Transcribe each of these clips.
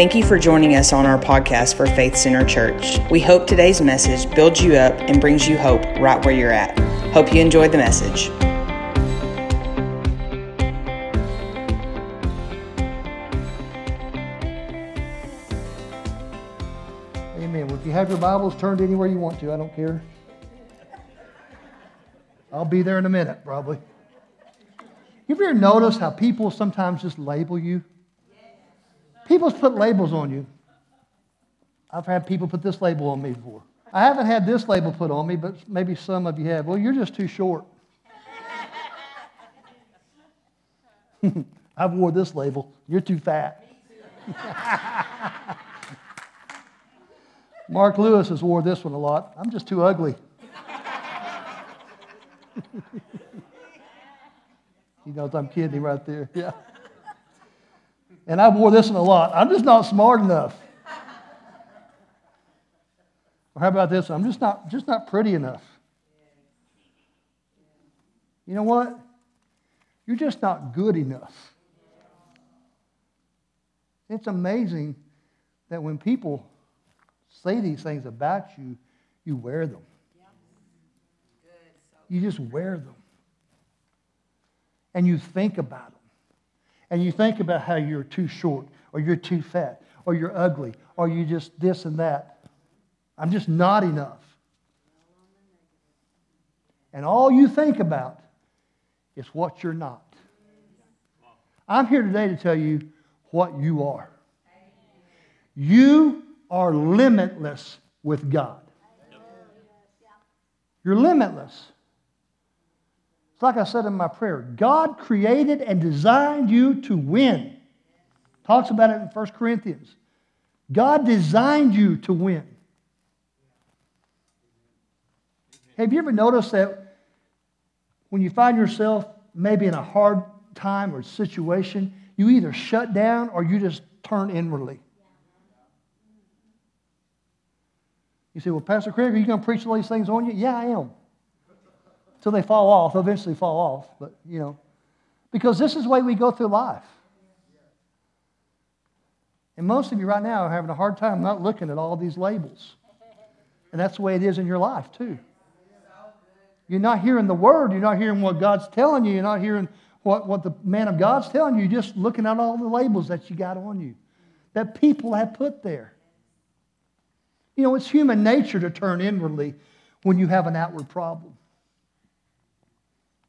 Thank you for joining us on our podcast for Faith Center Church. We hope today's message builds you up and brings you hope right where you're at. Hope you enjoyed the message. Amen. Well, if you have your Bibles turned anywhere you want to, I don't care. I'll be there in a minute, probably. You ever notice how people sometimes just label you? People put labels on you. I've had people put this label on me before. I haven't had this label put on me, but maybe some of you have. Well, you're just too short. I've wore this label. You're too fat. Mark Lewis has wore this one a lot. I'm just too ugly. he knows I'm kidding right there. Yeah. And I wore this one a lot. I'm just not smart enough. Or how about this? I'm just not just not pretty enough. You know what? You're just not good enough. It's amazing that when people say these things about you, you wear them. You just wear them. And you think about them. And you think about how you're too short, or you're too fat, or you're ugly, or you just this and that. I'm just not enough. And all you think about is what you're not. I'm here today to tell you what you are. You are limitless with God. You're limitless. It's like I said in my prayer God created and designed you to win. Talks about it in 1 Corinthians. God designed you to win. Have you ever noticed that when you find yourself maybe in a hard time or situation, you either shut down or you just turn inwardly? You say, Well, Pastor Craig, are you going to preach all these things on you? Yeah, I am. Until they fall off, eventually fall off. But, you know, because this is the way we go through life. And most of you right now are having a hard time not looking at all these labels. And that's the way it is in your life, too. You're not hearing the word. You're not hearing what God's telling you. You're not hearing what, what the man of God's telling you. You're just looking at all the labels that you got on you, that people have put there. You know, it's human nature to turn inwardly when you have an outward problem.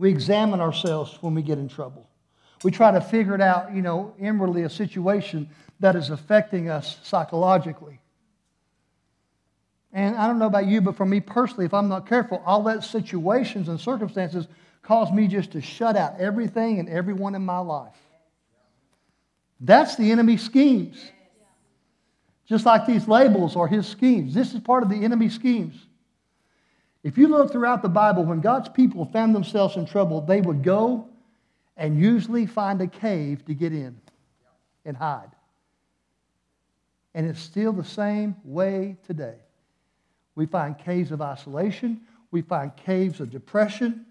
We examine ourselves when we get in trouble. We try to figure it out, you know, inwardly, a situation that is affecting us psychologically. And I don't know about you, but for me personally, if I'm not careful, I'll let situations and circumstances cause me just to shut out everything and everyone in my life. That's the enemy's schemes. Just like these labels are his schemes. This is part of the enemy's schemes. If you look throughout the Bible, when God's people found themselves in trouble, they would go and usually find a cave to get in and hide. And it's still the same way today. We find caves of isolation, we find caves of depression.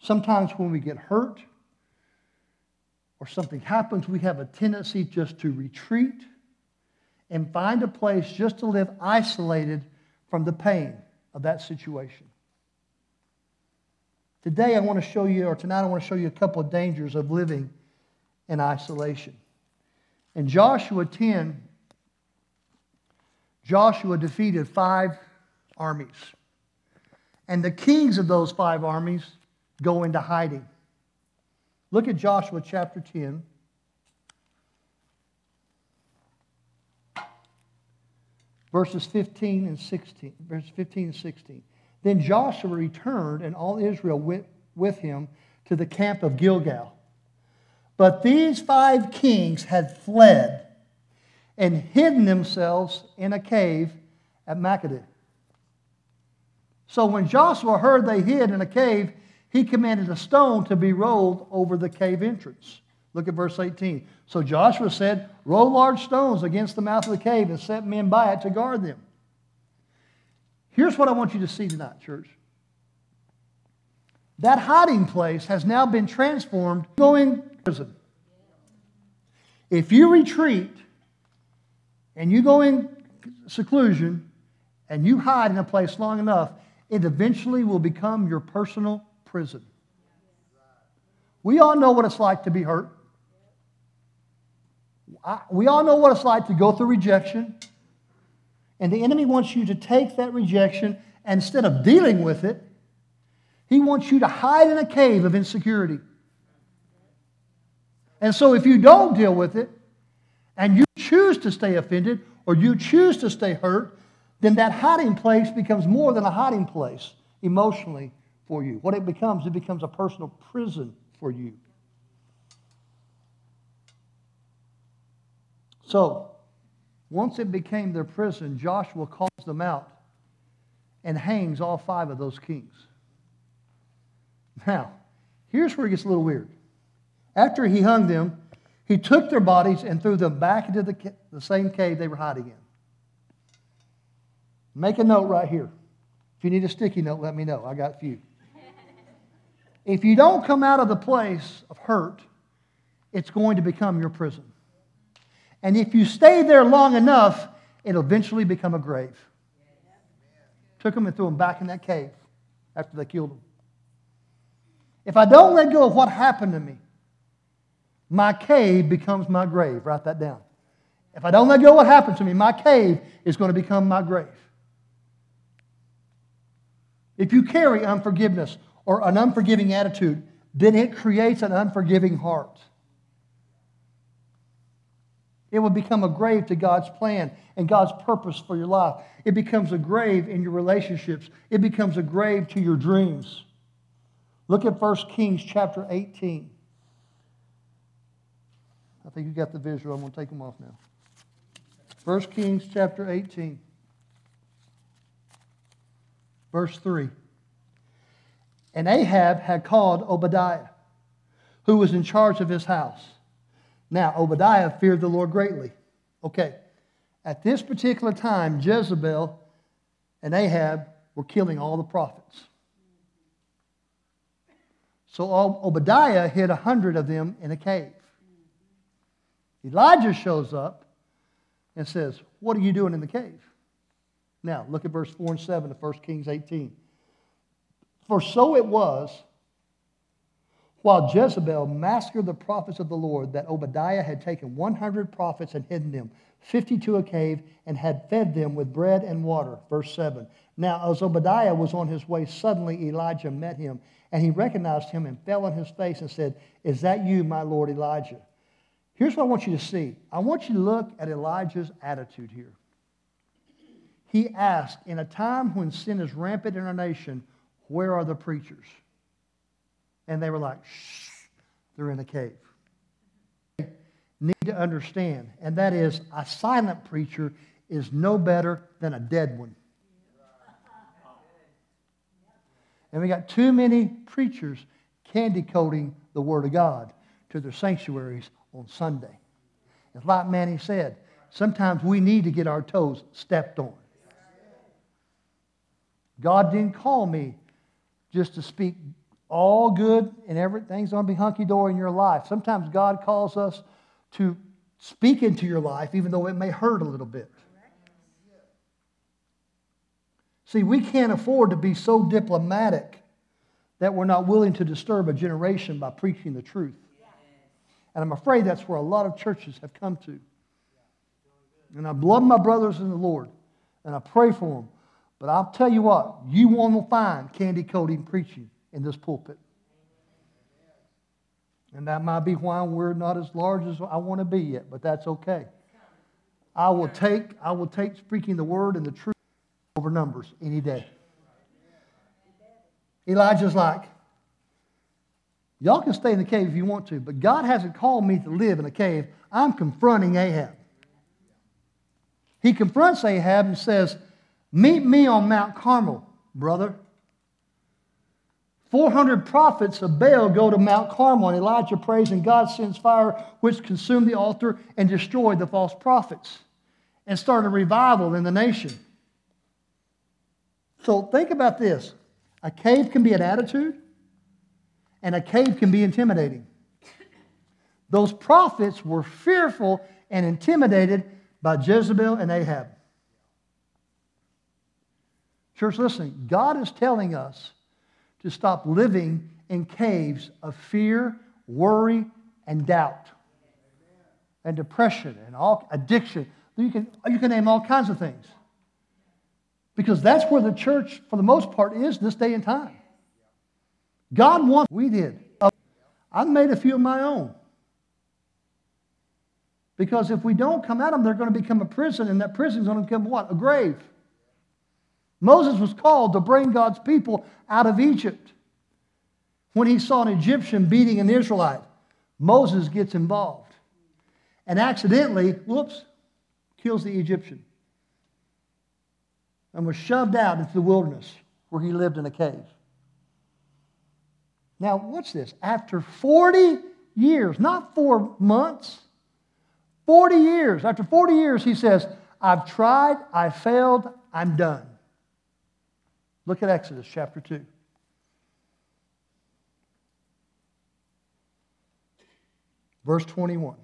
Sometimes when we get hurt or something happens, we have a tendency just to retreat and find a place just to live isolated from the pain of that situation. Today, I want to show you, or tonight, I want to show you a couple of dangers of living in isolation. In Joshua 10, Joshua defeated five armies. And the kings of those five armies go into hiding. Look at Joshua chapter 10. Verses 15 and 16. Verses 15 and 16. Then Joshua returned, and all Israel went with him to the camp of Gilgal. But these five kings had fled and hidden themselves in a cave at Makkedah. So when Joshua heard they hid in a cave, he commanded a stone to be rolled over the cave entrance. Look at verse 18. So Joshua said, Roll large stones against the mouth of the cave and set men by it to guard them. Here's what I want you to see tonight, church. That hiding place has now been transformed going prison. If you retreat and you go in seclusion and you hide in a place long enough, it eventually will become your personal prison. We all know what it's like to be hurt. We all know what it's like to go through rejection. And the enemy wants you to take that rejection and instead of dealing with it, he wants you to hide in a cave of insecurity. And so if you don't deal with it and you choose to stay offended or you choose to stay hurt, then that hiding place becomes more than a hiding place emotionally for you. What it becomes, it becomes a personal prison for you. So, once it became their prison, Joshua calls them out and hangs all five of those kings. Now, here's where it gets a little weird. After he hung them, he took their bodies and threw them back into the, the same cave they were hiding in. Make a note right here. If you need a sticky note, let me know. I got a few. if you don't come out of the place of hurt, it's going to become your prison. And if you stay there long enough, it'll eventually become a grave. Took them and threw them back in that cave after they killed them. If I don't let go of what happened to me, my cave becomes my grave. Write that down. If I don't let go of what happened to me, my cave is going to become my grave. If you carry unforgiveness or an unforgiving attitude, then it creates an unforgiving heart. It will become a grave to God's plan and God's purpose for your life. It becomes a grave in your relationships. It becomes a grave to your dreams. Look at 1 Kings chapter 18. I think you got the visual. I'm going to take them off now. 1 Kings chapter 18. Verse 3. And Ahab had called Obadiah, who was in charge of his house. Now, Obadiah feared the Lord greatly. Okay, at this particular time, Jezebel and Ahab were killing all the prophets. So Obadiah hid a hundred of them in a cave. Elijah shows up and says, What are you doing in the cave? Now, look at verse 4 and 7 of 1 Kings 18. For so it was, while Jezebel massacred the prophets of the Lord, that Obadiah had taken 100 prophets and hidden them, 50 to a cave, and had fed them with bread and water. Verse 7. Now, as Obadiah was on his way, suddenly Elijah met him, and he recognized him and fell on his face and said, Is that you, my Lord Elijah? Here's what I want you to see I want you to look at Elijah's attitude here. He asked, in a time when sin is rampant in our nation, where are the preachers? And they were like, shh, they're in a cave. Need to understand, and that is a silent preacher is no better than a dead one. And we got too many preachers candy coating the Word of God to their sanctuaries on Sunday. It's like Manny said, sometimes we need to get our toes stepped on. God didn't call me just to speak all good and everything's going to be hunky dory in your life. Sometimes God calls us to speak into your life, even though it may hurt a little bit. See, we can't afford to be so diplomatic that we're not willing to disturb a generation by preaching the truth. And I'm afraid that's where a lot of churches have come to. And I love my brothers in the Lord, and I pray for them. But I'll tell you what, you won't find candy coating preaching in this pulpit. And that might be why we're not as large as I want to be yet, but that's okay. I will take, I will take speaking the word and the truth over numbers any day. Elijah's like, Y'all can stay in the cave if you want to, but God hasn't called me to live in a cave. I'm confronting Ahab. He confronts Ahab and says, Meet me on Mount Carmel, brother. 400 prophets of Baal go to Mount Carmel, and Elijah prays, and God sends fire which consumed the altar and destroyed the false prophets and started a revival in the nation. So think about this a cave can be an attitude, and a cave can be intimidating. Those prophets were fearful and intimidated by Jezebel and Ahab. Church, listen, God is telling us to stop living in caves of fear, worry, and doubt, and depression, and all addiction. You can, you can name all kinds of things. Because that's where the church, for the most part, is this day and time. God wants, we did. I've made a few of my own. Because if we don't come at them, they're going to become a prison, and that prison is going to become what? A grave. Moses was called to bring God's people out of Egypt. When he saw an Egyptian beating an Israelite, Moses gets involved and accidentally, whoops, kills the Egyptian and was shoved out into the wilderness where he lived in a cave. Now, what's this? After 40 years, not four months, 40 years, after 40 years, he says, I've tried, I failed, I'm done. Look at Exodus chapter 2. Verse 21.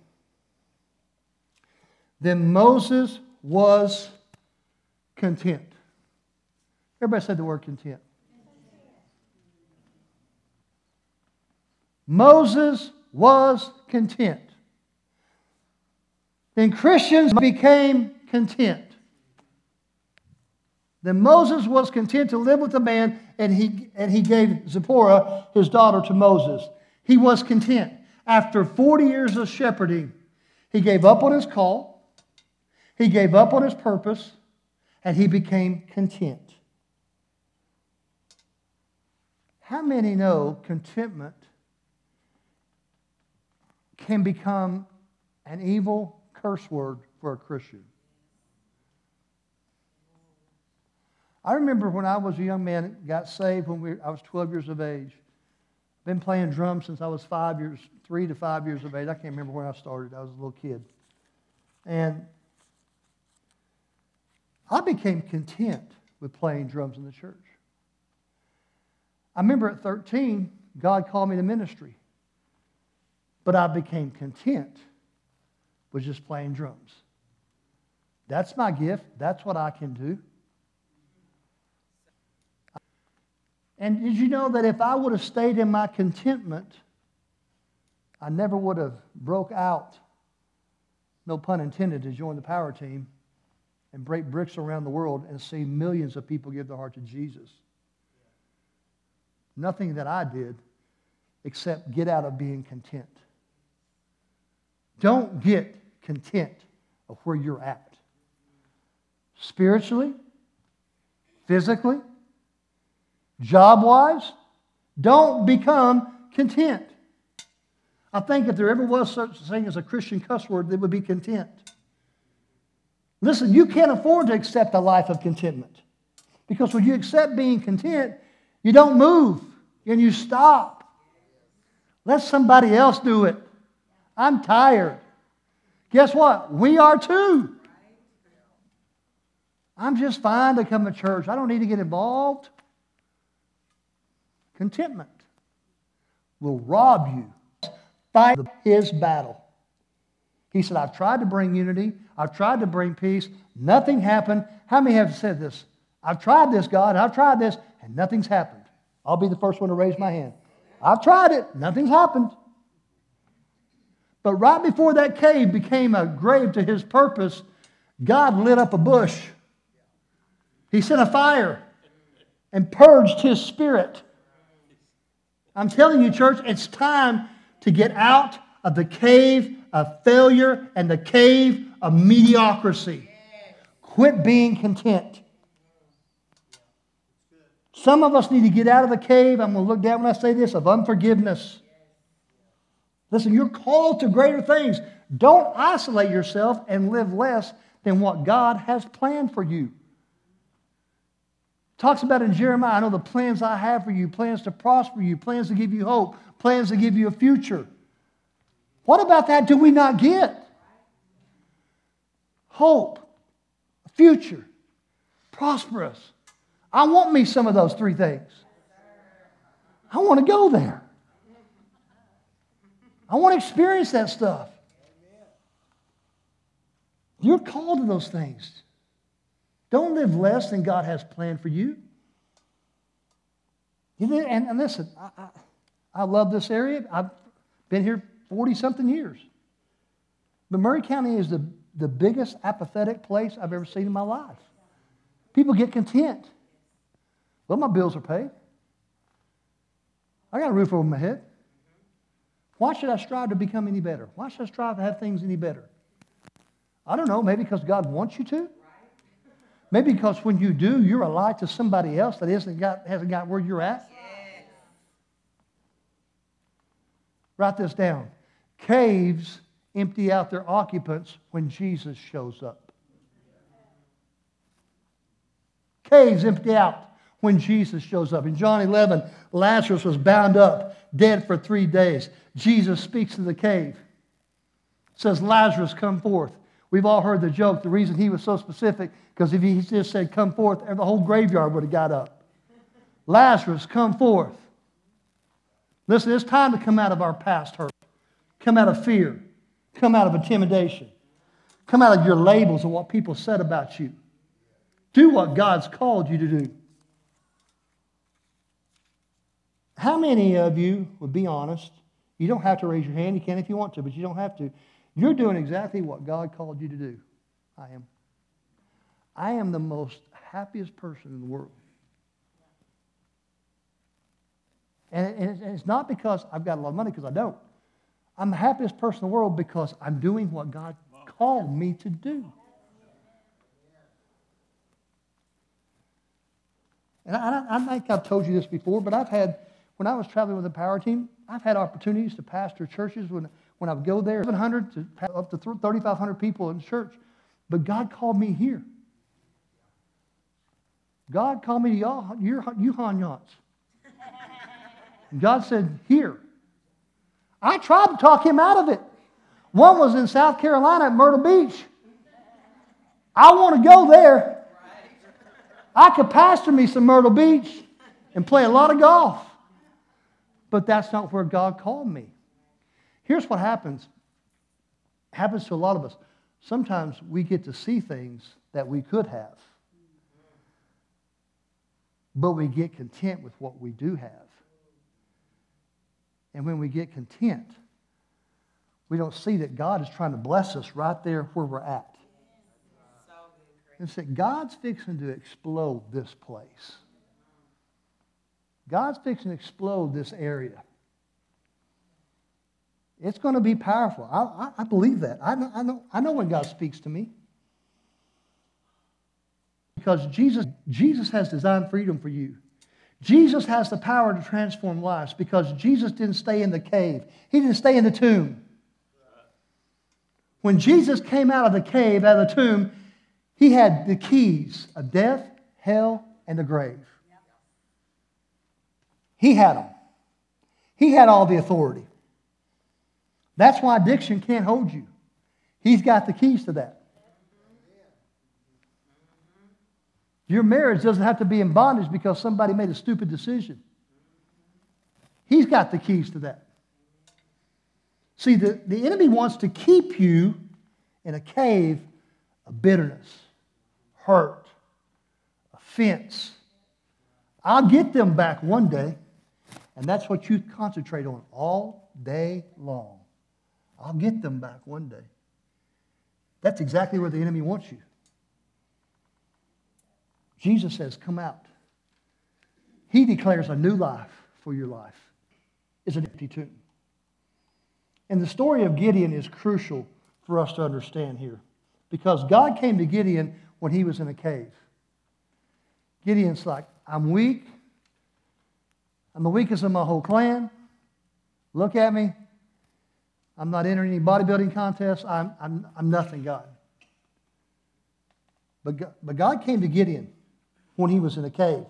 Then Moses was content. Everybody said the word content. Moses was content. Then Christians became content. Then Moses was content to live with the man, and he, and he gave Zipporah, his daughter, to Moses. He was content. After 40 years of shepherding, he gave up on his call, he gave up on his purpose, and he became content. How many know contentment can become an evil curse word for a Christian? I remember when I was a young man, got saved when we, I was 12 years of age. Been playing drums since I was five years, three to five years of age. I can't remember when I started. I was a little kid. And I became content with playing drums in the church. I remember at 13, God called me to ministry. But I became content with just playing drums. That's my gift. That's what I can do. And did you know that if I would have stayed in my contentment, I never would have broke out, no pun intended, to join the power team and break bricks around the world and see millions of people give their heart to Jesus. Nothing that I did except get out of being content. Don't get content of where you're at. Spiritually, physically, job wise, don't become content. I think if there ever was such a thing as a Christian cuss word, it would be content. Listen, you can't afford to accept a life of contentment. Because when you accept being content, you don't move and you stop. Let somebody else do it. I'm tired. Guess what? We are too. I'm just fine to come to church. I don't need to get involved. Contentment will rob you. Fight his battle. He said, I've tried to bring unity. I've tried to bring peace. Nothing happened. How many have said this? I've tried this, God. I've tried this, and nothing's happened. I'll be the first one to raise my hand. I've tried it, nothing's happened. But right before that cave became a grave to his purpose, God lit up a bush. He sent a fire and purged his spirit. I'm telling you, church, it's time to get out of the cave of failure and the cave of mediocrity. Quit being content. Some of us need to get out of the cave. I'm going to look down when I say this of unforgiveness. Listen, you're called to greater things. Don't isolate yourself and live less than what God has planned for you. Talks about in Jeremiah, I know the plans I have for you, plans to prosper you, plans to give you hope, plans to give you a future. What about that do we not get? Hope, future, prosperous. I want me some of those three things. I want to go there. I want to experience that stuff. You're called to those things. Don't live less than God has planned for you. And, listen, I, I, I love this area. I've been here 40 something years. But Murray County is the, the biggest apathetic place I've ever seen in my life. People get content. Well, my bills are paid. I got a roof over my head. Why should I strive to become any better? Why should I strive to have things any better? I don't know, maybe because God wants you to. Maybe because when you do, you're a light to somebody else that hasn't got, hasn't got where you're at. Write this down. Caves empty out their occupants when Jesus shows up. Caves empty out when Jesus shows up. In John 11, Lazarus was bound up, dead for three days. Jesus speaks to the cave, says, Lazarus, come forth. We've all heard the joke. The reason he was so specific, because if he just said, come forth, the whole graveyard would have got up. Lazarus, come forth. Listen, it's time to come out of our past hurt, come out of fear, come out of intimidation, come out of your labels and what people said about you. Do what God's called you to do. How many of you would be honest? You don't have to raise your hand. You can if you want to, but you don't have to. You're doing exactly what God called you to do. I am. I am the most happiest person in the world. And it's not because I've got a lot of money, because I don't. I'm the happiest person in the world because I'm doing what God called me to do. And I, I, think I've told you this before, but I've had, when I was traveling with the power team, I've had opportunities to pastor churches when, when I would go there, 700 to up to 3,500 people in church. But God called me here. God called me to y'all, you Yuhan God said, Here. I tried to talk him out of it. One was in South Carolina at Myrtle Beach. I want to go there. I could pastor me some Myrtle Beach and play a lot of golf. But that's not where God called me. Here's what happens. Happens to a lot of us. Sometimes we get to see things that we could have. But we get content with what we do have. And when we get content, we don't see that God is trying to bless us right there where we're at and said, God's fixing to explode this place. God's fixing to explode this area. It's going to be powerful. I, I, I believe that. I know, I, know, I know when God speaks to me. Because Jesus, Jesus has designed freedom for you. Jesus has the power to transform lives because Jesus didn't stay in the cave, He didn't stay in the tomb. When Jesus came out of the cave, out of the tomb, he had the keys of death, hell, and the grave. He had them. He had all the authority. That's why addiction can't hold you. He's got the keys to that. Your marriage doesn't have to be in bondage because somebody made a stupid decision. He's got the keys to that. See, the, the enemy wants to keep you in a cave of bitterness hurt, offense. I'll get them back one day, and that's what you concentrate on all day long. I'll get them back one day. That's exactly where the enemy wants you. Jesus says, Come out. He declares a new life for your life. It's an empty tomb. And the story of Gideon is crucial for us to understand here because God came to Gideon when he was in a cave. Gideon's like, I'm weak. I'm the weakest of my whole clan. Look at me. I'm not entering any bodybuilding contests. I'm, I'm, I'm nothing, God. But, God. but God came to Gideon when he was in a cave.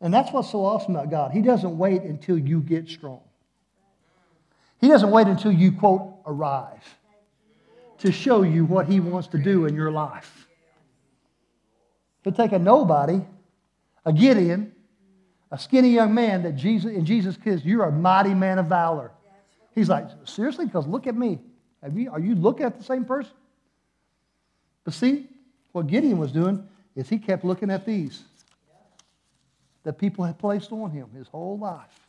And that's what's so awesome about God. He doesn't wait until you get strong. He doesn't wait until you, quote, arrive to show you what He wants to do in your life. He'll take a nobody, a Gideon, a skinny young man that Jesus, and Jesus says, You're a mighty man of valor. He's like, seriously? Because look at me. Have you, are you looking at the same person? But see, what Gideon was doing is he kept looking at these that people had placed on him his whole life.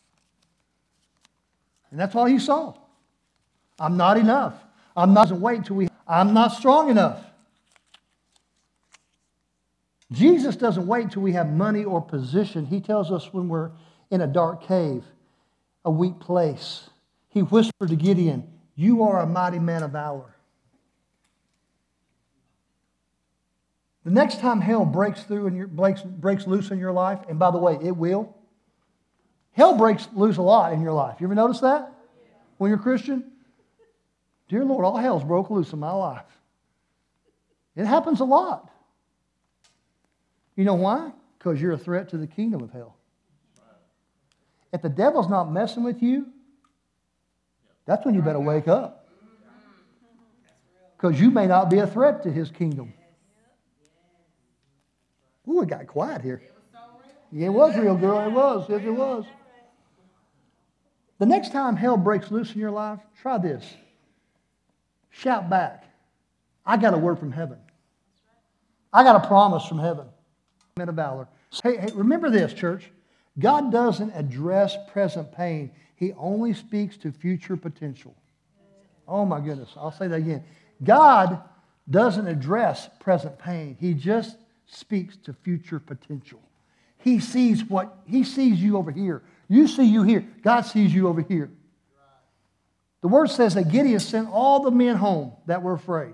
And that's all he saw. I'm not enough. I'm not wait until we I'm not strong enough. Jesus doesn't wait until we have money or position. He tells us when we're in a dark cave, a weak place. He whispered to Gideon, You are a mighty man of valor. The next time hell breaks through and breaks, breaks loose in your life, and by the way, it will, hell breaks loose a lot in your life. You ever notice that when you're a Christian? Dear Lord, all hell's broke loose in my life. It happens a lot. You know why? Because you're a threat to the kingdom of hell. If the devil's not messing with you, that's when you better wake up. Because you may not be a threat to his kingdom. Ooh, it got quiet here. Yeah, it was real, girl. It was. Yes, it was. The next time hell breaks loose in your life, try this. Shout back. I got a word from heaven. I got a promise from heaven. Men of valor. Hey, hey, remember this, church. God doesn't address present pain, He only speaks to future potential. Oh, my goodness. I'll say that again. God doesn't address present pain, He just speaks to future potential. He sees what He sees you over here. You see you here. God sees you over here. The word says that Gideon sent all the men home that were afraid.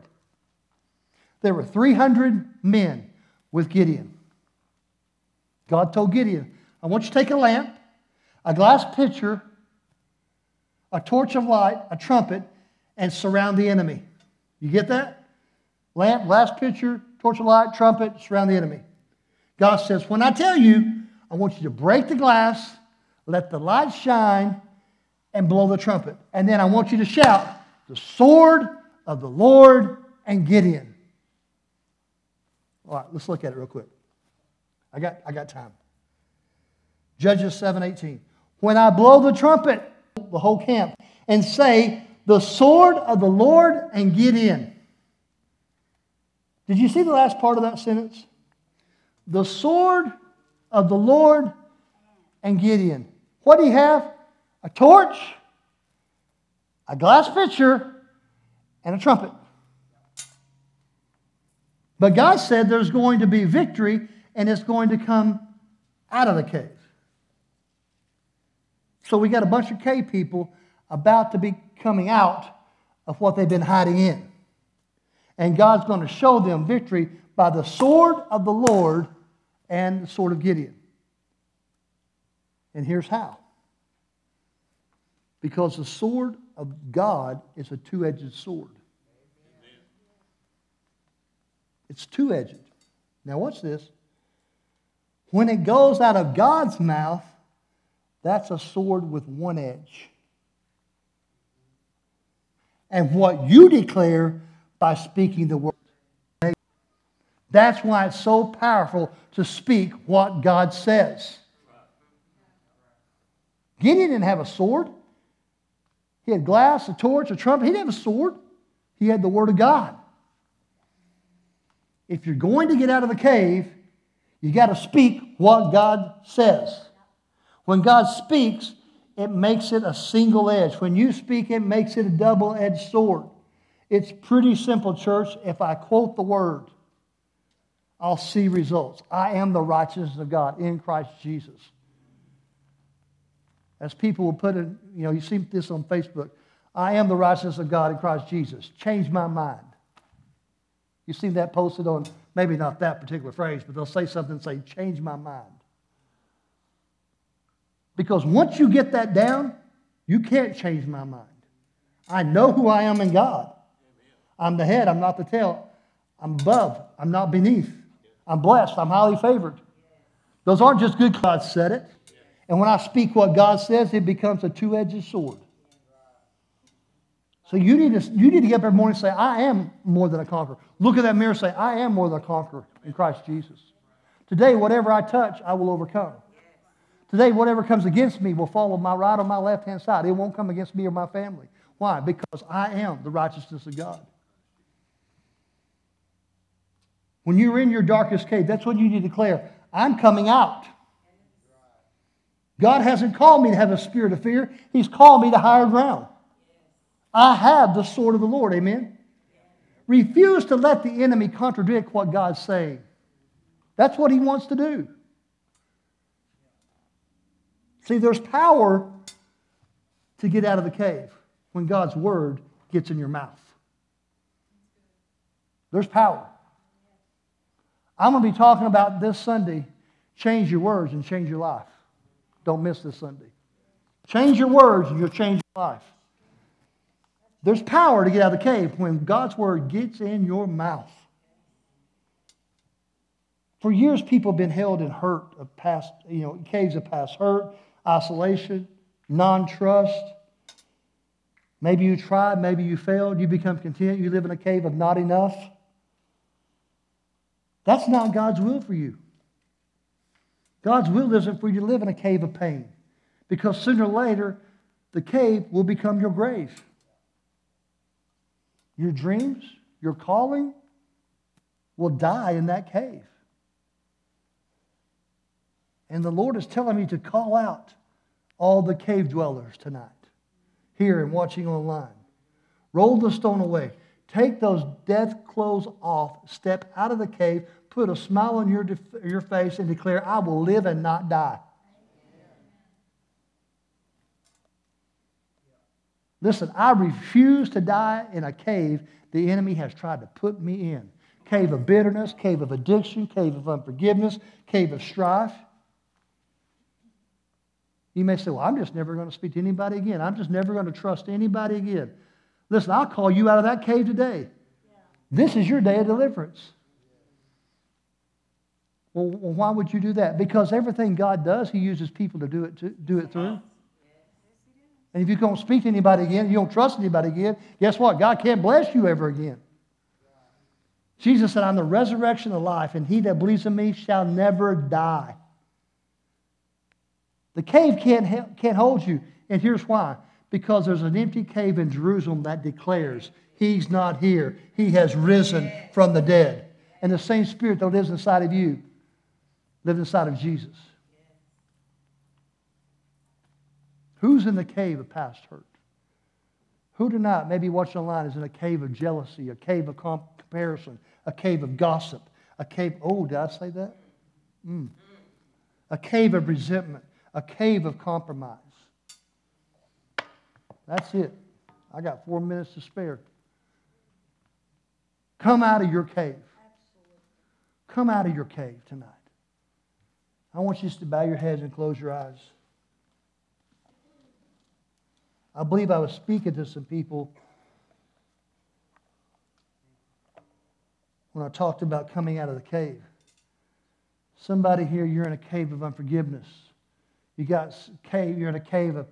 There were 300 men with Gideon. God told Gideon, I want you to take a lamp, a glass pitcher, a torch of light, a trumpet, and surround the enemy. You get that? Lamp, glass pitcher, torch of light, trumpet, surround the enemy. God says, When I tell you, I want you to break the glass, let the light shine, and blow the trumpet. And then I want you to shout, The sword of the Lord and Gideon. All right, let's look at it real quick. I got, I got time. Judges 7:18. When I blow the trumpet, the whole camp, and say, The sword of the Lord and Gideon. Did you see the last part of that sentence? The sword of the Lord and Gideon. What do you have? A torch, a glass pitcher, and a trumpet. But God said there's going to be victory and it's going to come out of the cave. So we got a bunch of cave people about to be coming out of what they've been hiding in. And God's going to show them victory by the sword of the Lord and the sword of Gideon. And here's how. Because the sword of God is a two edged sword. It's two edged. Now, watch this. When it goes out of God's mouth, that's a sword with one edge. And what you declare by speaking the word. That's why it's so powerful to speak what God says. Gideon didn't have a sword. He had glass, a torch, a trumpet. He didn't have a sword. He had the word of God. If you're going to get out of the cave, you got to speak what God says. When God speaks, it makes it a single edge. When you speak, it makes it a double edged sword. It's pretty simple, church. If I quote the word, I'll see results. I am the righteousness of God in Christ Jesus. As people will put it, you know, you see this on Facebook I am the righteousness of God in Christ Jesus. Change my mind. You see that posted on, maybe not that particular phrase, but they'll say something and say, change my mind. Because once you get that down, you can't change my mind. I know who I am in God. I'm the head, I'm not the tail. I'm above, I'm not beneath. I'm blessed, I'm highly favored. Those aren't just good, God said it. And when I speak what God says, it becomes a two edged sword. So you need, to, you need to get up every morning and say, I am more than a conqueror. Look at that mirror and say, I am more than a conqueror in Christ Jesus. Today, whatever I touch, I will overcome. Today, whatever comes against me will fall on my right or my left hand side. It won't come against me or my family. Why? Because I am the righteousness of God. When you're in your darkest cave, that's what you need to declare. I'm coming out. God hasn't called me to have a spirit of fear, He's called me to higher ground. I have the sword of the Lord. Amen. Refuse to let the enemy contradict what God's saying. That's what he wants to do. See, there's power to get out of the cave when God's word gets in your mouth. There's power. I'm going to be talking about this Sunday change your words and change your life. Don't miss this Sunday. Change your words and you'll change your life. There's power to get out of the cave when God's word gets in your mouth. For years, people have been held in hurt of past, you know, caves of past hurt, isolation, non trust. Maybe you tried, maybe you failed, you become content, you live in a cave of not enough. That's not God's will for you. God's will isn't for you to live in a cave of pain because sooner or later, the cave will become your grave. Your dreams, your calling will die in that cave. And the Lord is telling me to call out all the cave dwellers tonight, here and watching online. Roll the stone away. Take those death clothes off. Step out of the cave. Put a smile on your, your face and declare, I will live and not die. Listen, I refuse to die in a cave the enemy has tried to put me in. Cave of bitterness, cave of addiction, cave of unforgiveness, cave of strife. You may say, Well, I'm just never going to speak to anybody again. I'm just never going to trust anybody again. Listen, I'll call you out of that cave today. This is your day of deliverance. Well, why would you do that? Because everything God does, He uses people to do it, to, do it through. And if you don't speak to anybody again, you don't trust anybody again, guess what? God can't bless you ever again. Jesus said, I'm the resurrection of life, and he that believes in me shall never die. The cave can't, can't hold you. And here's why because there's an empty cave in Jerusalem that declares, He's not here. He has risen from the dead. And the same spirit that lives inside of you lives inside of Jesus. Who's in the cave of past hurt? Who tonight, maybe watching online, is in a cave of jealousy, a cave of comparison, a cave of gossip, a cave, oh, did I say that? Mm. A cave of resentment, a cave of compromise. That's it. I got four minutes to spare. Come out of your cave. Come out of your cave tonight. I want you to bow your heads and close your eyes. I believe I was speaking to some people when I talked about coming out of the cave. Somebody here, you're in a cave of unforgiveness. You got cave, you're in a cave of,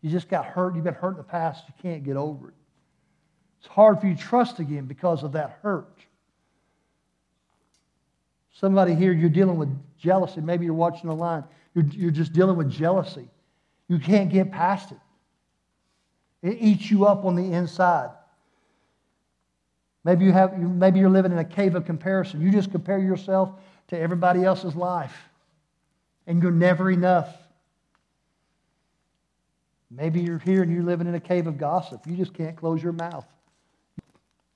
you just got hurt. You've been hurt in the past. You can't get over it. It's hard for you to trust again because of that hurt. Somebody here, you're dealing with jealousy. Maybe you're watching the line. You're, you're just dealing with jealousy. You can't get past it. It eats you up on the inside. Maybe, you have, maybe you're living in a cave of comparison. You just compare yourself to everybody else's life, and you're never enough. Maybe you're here and you're living in a cave of gossip. You just can't close your mouth.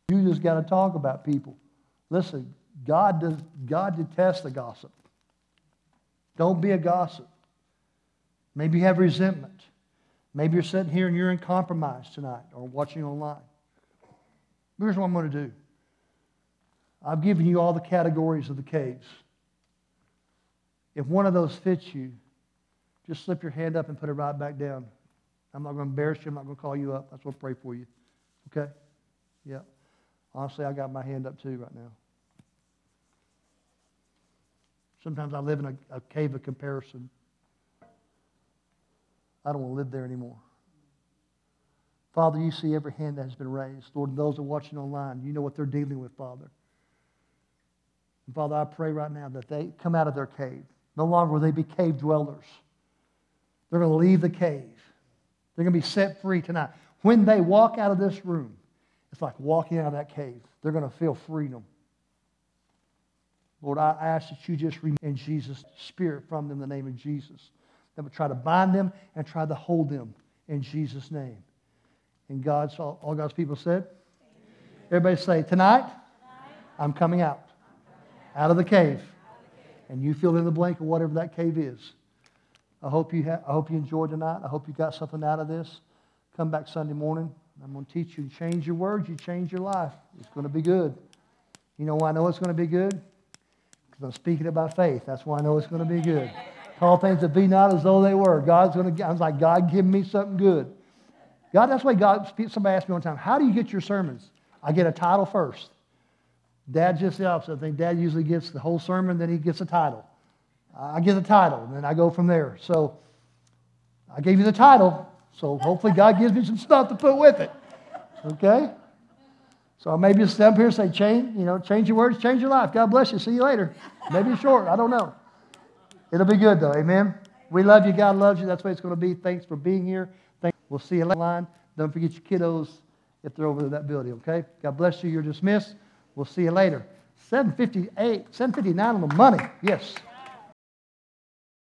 You just got to talk about people. Listen, God, does, God detests the gossip. Don't be a gossip. Maybe you have resentment. Maybe you're sitting here and you're in compromise tonight or watching online. Here's what I'm going to do I've given you all the categories of the caves. If one of those fits you, just slip your hand up and put it right back down. I'm not going to embarrass you. I'm not going to call you up. I just want to pray for you. Okay? Yeah. Honestly, I got my hand up too right now. Sometimes I live in a, a cave of comparison. I don't want to live there anymore. Father, you see every hand that has been raised. Lord, those that are watching online, you know what they're dealing with, Father. And Father, I pray right now that they come out of their cave. No longer will they be cave dwellers. They're going to leave the cave. They're going to be set free tonight. When they walk out of this room, it's like walking out of that cave. They're going to feel freedom. Lord, I ask that you just remove in Jesus' spirit from them in the name of Jesus. That would try to bind them and try to hold them in Jesus' name. And God's all, all God's people said? Everybody say, tonight, I'm coming out. Out of the cave. And you fill in the blank of whatever that cave is. I hope you, ha- I hope you enjoyed tonight. I hope you got something out of this. Come back Sunday morning. I'm going to teach you. to Change your words, you change your life. It's going to be good. You know why I know it's going to be good? Because I'm speaking by faith. That's why I know it's going to be good. Call things that be not as though they were. God's going to. I was like, God, give me something good. God, that's why God. Somebody asked me one time, "How do you get your sermons?" I get a title first. Dad just the opposite. I think Dad usually gets the whole sermon, then he gets a title. I get the title, and then I go from there. So I gave you the title, so hopefully God gives me some stuff to put with it. Okay? So maybe stand up here and say, change, you know, change your words, change your life. God bless you. See you later. Maybe short. I don't know. It'll be good though. Amen. We love you. God loves you. That's what it's going to be. Thanks for being here. Thanks. We'll see you line. Don't forget your kiddos if they're over to that building. Okay. God bless you. You're dismissed. We'll see you later. 758, 759 on the money. Yes.